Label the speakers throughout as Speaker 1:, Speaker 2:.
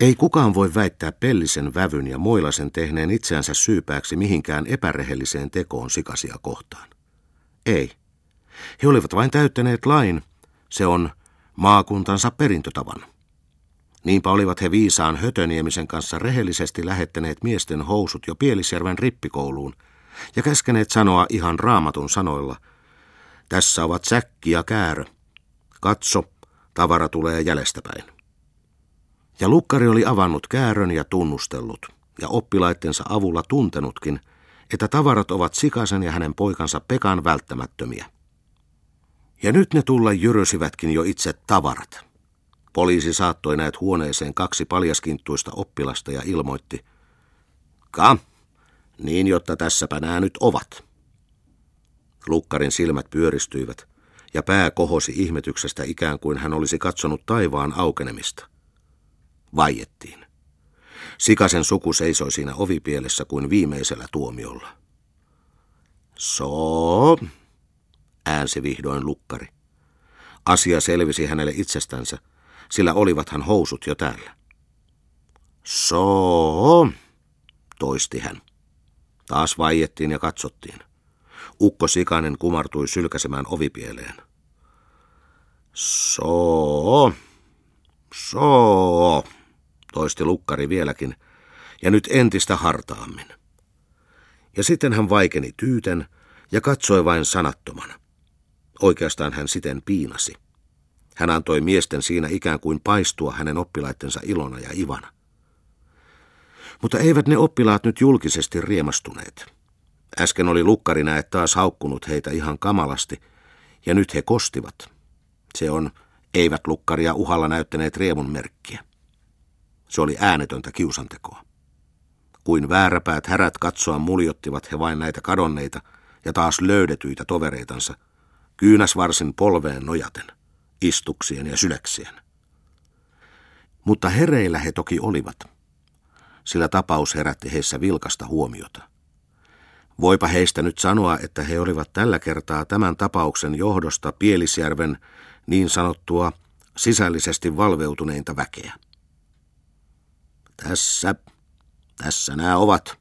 Speaker 1: Ei kukaan voi väittää Pellisen vävyn ja Moilasen tehneen itseänsä syypääksi mihinkään epärehelliseen tekoon sikasia kohtaan. Ei. He olivat vain täyttäneet lain. Se on maakuntansa perintötavan. Niinpä olivat he viisaan Hötöniemisen kanssa rehellisesti lähettäneet miesten housut jo Pielisjärven rippikouluun ja käskeneet sanoa ihan raamatun sanoilla, tässä ovat säkki ja käärö. Katso, tavara tulee jäljestäpäin. Ja lukkari oli avannut käärön ja tunnustellut, ja oppilaittensa avulla tuntenutkin, että tavarat ovat Sikasen ja hänen poikansa Pekan välttämättömiä. Ja nyt ne tulla jyrösivätkin jo itse tavarat. Poliisi saattoi näet huoneeseen kaksi paljaskinttuista oppilasta ja ilmoitti, Ka, niin jotta tässäpä nämä nyt ovat. Lukkarin silmät pyöristyivät ja pää kohosi ihmetyksestä ikään kuin hän olisi katsonut taivaan aukenemista. Vaiettiin. Sikasen suku seisoi siinä ovipielessä kuin viimeisellä tuomiolla. So, äänsi vihdoin lukkari. Asia selvisi hänelle itsestänsä, sillä olivathan housut jo täällä. So, toisti hän. Taas vaiettiin ja katsottiin. Ukko Sikanen kumartui sylkäsemään ovipieleen. So, so, toisti lukkari vieläkin, ja nyt entistä hartaammin. Ja sitten hän vaikeni tyyten ja katsoi vain sanattomana. Oikeastaan hän siten piinasi. Hän antoi miesten siinä ikään kuin paistua hänen oppilaittensa ilona ja ivana. Mutta eivät ne oppilaat nyt julkisesti riemastuneet. Äsken oli lukkari näet taas haukkunut heitä ihan kamalasti, ja nyt he kostivat. Se on, eivät lukkaria uhalla näyttäneet riemun merkkiä. Se oli äänetöntä kiusantekoa. Kuin vääräpäät härät katsoa muljottivat he vain näitä kadonneita ja taas löydetyitä tovereitansa, kyynäsvarsin polveen nojaten, istuksien ja syleksien. Mutta hereillä he toki olivat, sillä tapaus herätti heissä vilkasta huomiota. Voipa heistä nyt sanoa, että he olivat tällä kertaa tämän tapauksen johdosta Pielisjärven niin sanottua sisällisesti valveutuneinta väkeä. Tässä, tässä nämä ovat,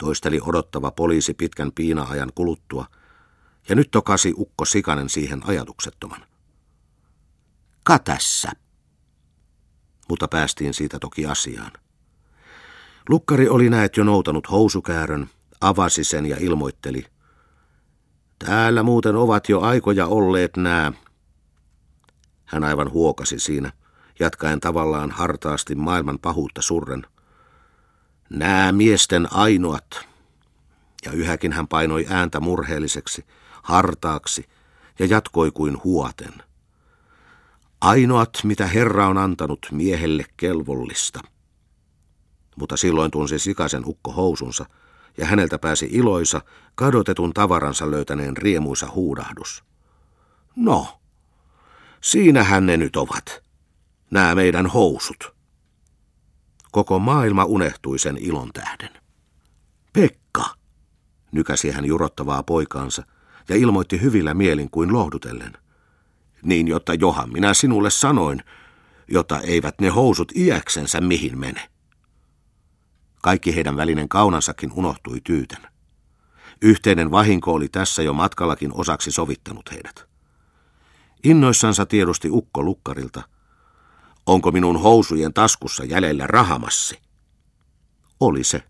Speaker 1: toisteli odottava poliisi pitkän piina-ajan kuluttua, ja nyt tokasi Ukko Sikanen siihen ajatuksettoman. Ka tässä. Mutta päästiin siitä toki asiaan. Lukkari oli näet jo noutanut housukäärön, avasi sen ja ilmoitteli. Täällä muuten ovat jo aikoja olleet nämä. Hän aivan huokasi siinä, jatkaen tavallaan hartaasti maailman pahuutta surren. Nää miesten ainoat. Ja yhäkin hän painoi ääntä murheelliseksi, hartaaksi ja jatkoi kuin huoten. Ainoat, mitä Herra on antanut miehelle kelvollista. Mutta silloin tunsi sikaisen ukko housunsa, ja häneltä pääsi iloisa, kadotetun tavaransa löytäneen riemuisa huudahdus. No, siinähän ne nyt ovat nämä meidän housut. Koko maailma unehtui sen ilon tähden. Pekka, nykäsi hän jurottavaa poikaansa ja ilmoitti hyvillä mielin kuin lohdutellen. Niin, jotta johan minä sinulle sanoin, jotta eivät ne housut iäksensä mihin mene. Kaikki heidän välinen kaunansakin unohtui tyyten. Yhteinen vahinko oli tässä jo matkallakin osaksi sovittanut heidät. Innoissansa tiedosti Ukko Lukkarilta – Onko minun housujen taskussa jäljellä rahamassi? Oli se.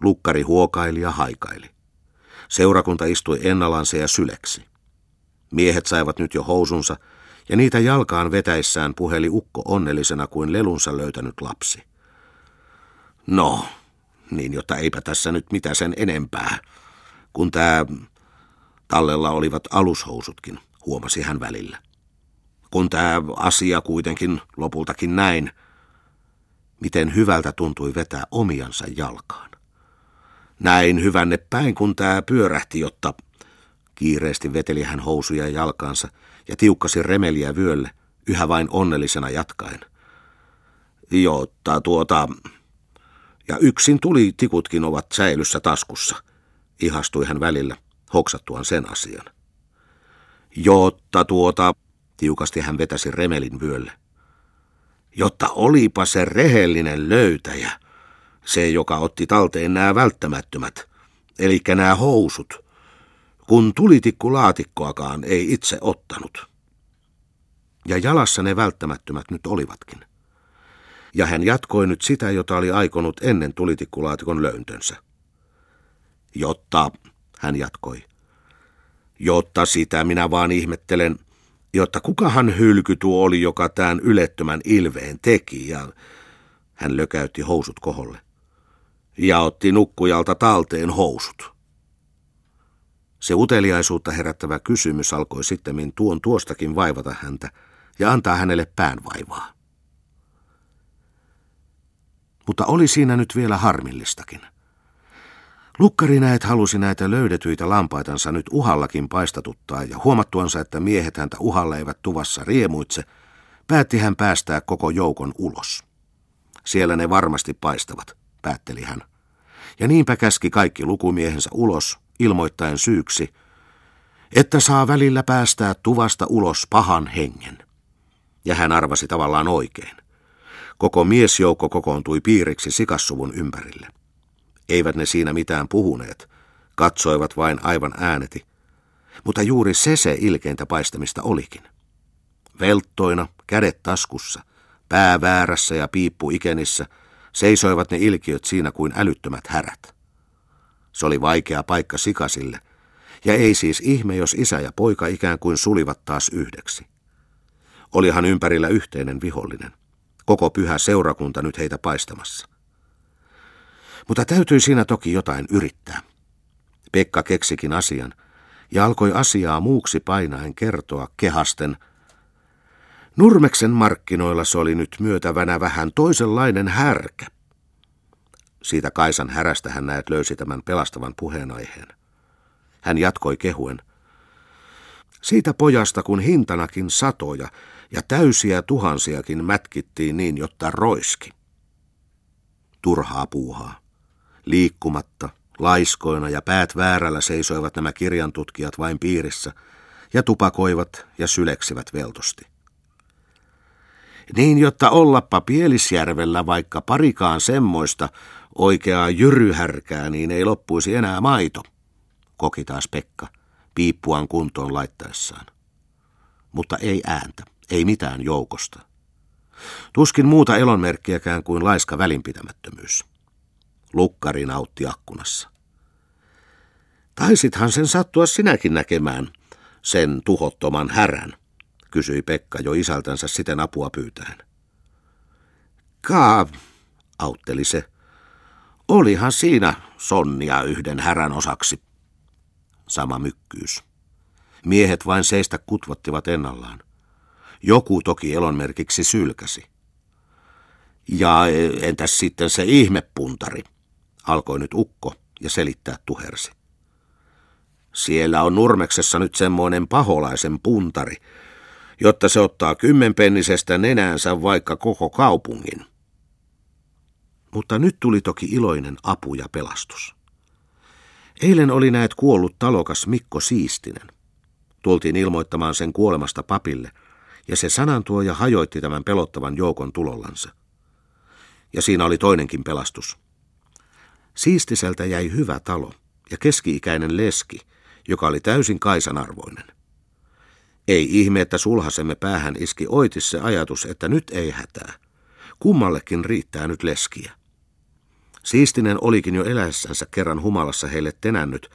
Speaker 1: Lukkari huokaili ja haikaili. Seurakunta istui ennalansa ja syleksi. Miehet saivat nyt jo housunsa, ja niitä jalkaan vetäissään puheli ukko onnellisena kuin lelunsa löytänyt lapsi. No, niin jotta eipä tässä nyt mitä sen enempää, kun tämä tallella olivat alushousutkin, huomasi hän välillä kun tämä asia kuitenkin lopultakin näin, miten hyvältä tuntui vetää omiansa jalkaan. Näin hyvänne päin, kun tämä pyörähti, jotta kiireesti veteli hän housuja jalkaansa ja tiukkasi remeliä vyölle, yhä vain onnellisena jatkaen. Jotta tuota... Ja yksin tuli tikutkin ovat säilyssä taskussa, ihastui hän välillä, hoksattuaan sen asian. Jotta tuota... Tiukasti hän vetäsi remelin vyölle. jotta olipa se rehellinen löytäjä, se joka otti talteen nämä välttämättömät, eli nämä housut, kun tulitikkulaatikoakaan ei itse ottanut. Ja jalassa ne välttämättömät nyt olivatkin. Ja hän jatkoi nyt sitä, jota oli aikonut ennen tulitikkulaatikon löyntönsä. Jotta, hän jatkoi, jotta sitä minä vaan ihmettelen, jotta kukahan hylky tuo oli, joka tämän ylettömän ilveen teki, ja hän lökäytti housut koholle. Ja otti nukkujalta talteen housut. Se uteliaisuutta herättävä kysymys alkoi sitten tuon tuostakin vaivata häntä ja antaa hänelle päänvaivaa. Mutta oli siinä nyt vielä harmillistakin. Lukkari näet halusi näitä löydetyitä lampaitansa nyt uhallakin paistatuttaa ja huomattuansa, että miehet häntä uhalla eivät tuvassa riemuitse, päätti hän päästää koko joukon ulos. Siellä ne varmasti paistavat, päätteli hän. Ja niinpä käski kaikki lukumiehensä ulos, ilmoittaen syyksi, että saa välillä päästää tuvasta ulos pahan hengen. Ja hän arvasi tavallaan oikein. Koko miesjoukko kokoontui piiriksi sikassuvun ympärille. Eivät ne siinä mitään puhuneet, katsoivat vain aivan ääneti. Mutta juuri se se ilkeintä paistamista olikin. Velttoina, kädet taskussa, pää väärässä ja piippu ikenissä, seisoivat ne ilkiöt siinä kuin älyttömät härät. Se oli vaikea paikka sikasille, ja ei siis ihme, jos isä ja poika ikään kuin sulivat taas yhdeksi. Olihan ympärillä yhteinen vihollinen. Koko pyhä seurakunta nyt heitä paistamassa. Mutta täytyi siinä toki jotain yrittää. Pekka keksikin asian ja alkoi asiaa muuksi painaen kertoa kehasten. Nurmeksen markkinoilla se oli nyt myötävänä vähän toisenlainen härkä. Siitä Kaisan härästä hän näet löysi tämän pelastavan puheenaiheen. Hän jatkoi kehuen. Siitä pojasta kun hintanakin satoja ja täysiä tuhansiakin mätkittiin niin, jotta roiski. Turhaa puuhaa. Liikkumatta, laiskoina ja päät väärällä seisoivat nämä kirjantutkijat vain piirissä ja tupakoivat ja syleksivät veltosti. Niin, jotta ollappa Pielisjärvellä vaikka parikaan semmoista oikeaa jyryhärkää, niin ei loppuisi enää maito, koki taas Pekka, piippuaan kuntoon laittaessaan. Mutta ei ääntä, ei mitään joukosta. Tuskin muuta elonmerkkiäkään kuin laiska välinpitämättömyys. Lukkari nautti akkunassa. Taisithan sen sattua sinäkin näkemään, sen tuhottoman härän, kysyi Pekka jo isältänsä siten apua pyytäen. Kaa, autteli se. Olihan siinä sonnia yhden härän osaksi. Sama mykkyys. Miehet vain seistä kutvottivat ennallaan. Joku toki elonmerkiksi sylkäsi. Ja entäs sitten se ihmepuntari? Alkoi nyt ukko ja selittää tuhersi. Siellä on Nurmeksessa nyt semmoinen paholaisen puntari, jotta se ottaa kymmenpennisestä nenäänsä vaikka koko kaupungin. Mutta nyt tuli toki iloinen apu ja pelastus. Eilen oli näet kuollut talokas Mikko Siistinen. Tultiin ilmoittamaan sen kuolemasta papille, ja se sanantuoja hajoitti tämän pelottavan joukon tulollansa. Ja siinä oli toinenkin pelastus – Siistiseltä jäi hyvä talo ja keski-ikäinen leski, joka oli täysin Kaisan arvoinen. Ei ihme, että sulhasemme päähän iski oitis se ajatus, että nyt ei hätää. Kummallekin riittää nyt leskiä. Siistinen olikin jo eläessänsä kerran humalassa heille tenännyt,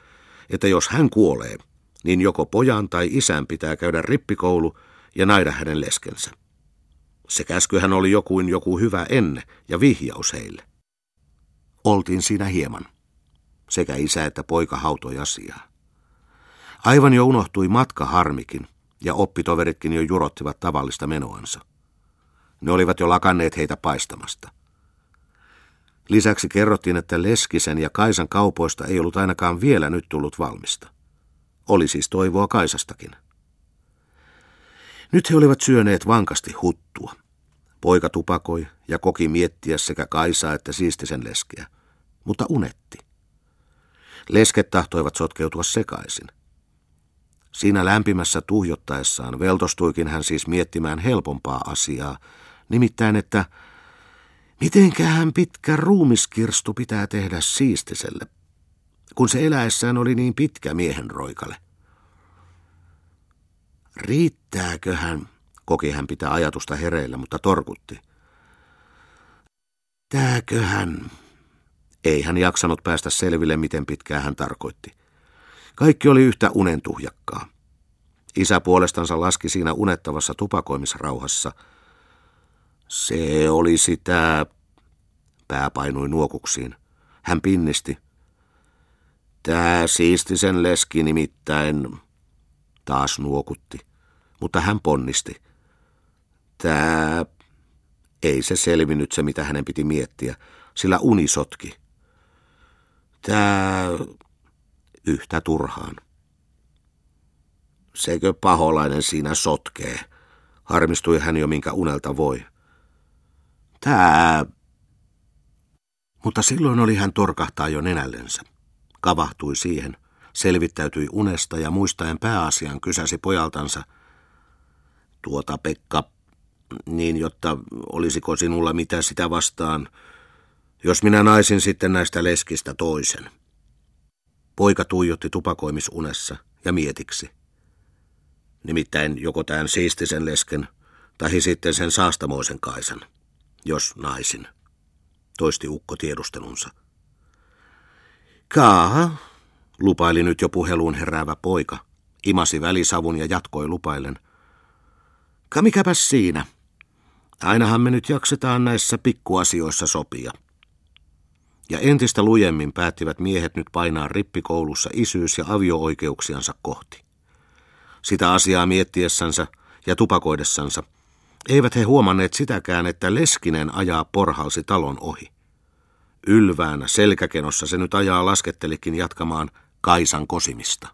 Speaker 1: että jos hän kuolee, niin joko pojan tai isän pitää käydä rippikoulu ja naida hänen leskensä. Se käskyhän oli jokuin joku hyvä enne ja vihjaus heille. Oltiin siinä hieman. Sekä isä että poika hautoi asiaa. Aivan jo unohtui matka harmikin, ja oppitoveritkin jo jurottivat tavallista menoansa. Ne olivat jo lakanneet heitä paistamasta. Lisäksi kerrottiin, että Leskisen ja Kaisan kaupoista ei ollut ainakaan vielä nyt tullut valmista. Oli siis toivoa Kaisastakin. Nyt he olivat syöneet vankasti huttua. Poika tupakoi ja koki miettiä sekä Kaisaa että siistisen leskeä, mutta unetti. Lesket tahtoivat sotkeutua sekaisin. Siinä lämpimässä tuhjottaessaan veltostuikin hän siis miettimään helpompaa asiaa, Nimittäin, että mitenkähän pitkä ruumiskirstu pitää tehdä siistiselle, kun se eläessään oli niin pitkä miehen roikalle. Riittääköhän, koki hän pitää ajatusta hereillä, mutta torkutti. Tääköhän, ei hän jaksanut päästä selville, miten pitkään hän tarkoitti. Kaikki oli yhtä unentuhjakkaa. Isä puolestansa laski siinä unettavassa tupakoimisrauhassa. Se oli sitä... Pää painui nuokuksiin. Hän pinnisti. Tää siistisen leski nimittäin... Taas nuokutti, mutta hän ponnisti. Tää... Ei se selvinnyt se, mitä hänen piti miettiä, sillä uni sotki. Tää... Yhtä turhaan. Seikö paholainen siinä sotkee? Harmistui hän jo minkä unelta voi. Tää... Mutta silloin oli hän torkahtaa jo nenällensä. Kavahtui siihen, selvittäytyi unesta ja muistaen pääasian kysäsi pojaltansa. Tuota Pekka, niin jotta olisiko sinulla mitä sitä vastaan, jos minä naisin sitten näistä leskistä toisen. Poika tuijotti tupakoimisunessa ja mietiksi. Nimittäin joko tämän siistisen lesken, tai sitten sen saastamoisen Kaisan, jos naisin, toisti ukko tiedustelunsa. Kaa, lupaili nyt jo puheluun heräävä poika, imasi välisavun ja jatkoi lupaillen. Ka mikäpäs siinä? Ainahan me nyt jaksetaan näissä pikkuasioissa sopia. Ja entistä lujemmin päättivät miehet nyt painaa rippikoulussa isyys- ja avio-oikeuksiansa kohti. Sitä asiaa miettiessänsä ja tupakoidessansa eivät he huomanneet sitäkään, että Leskinen ajaa porhalsi talon ohi. Ylväänä selkäkenossa se nyt ajaa laskettelikin jatkamaan Kaisan kosimista.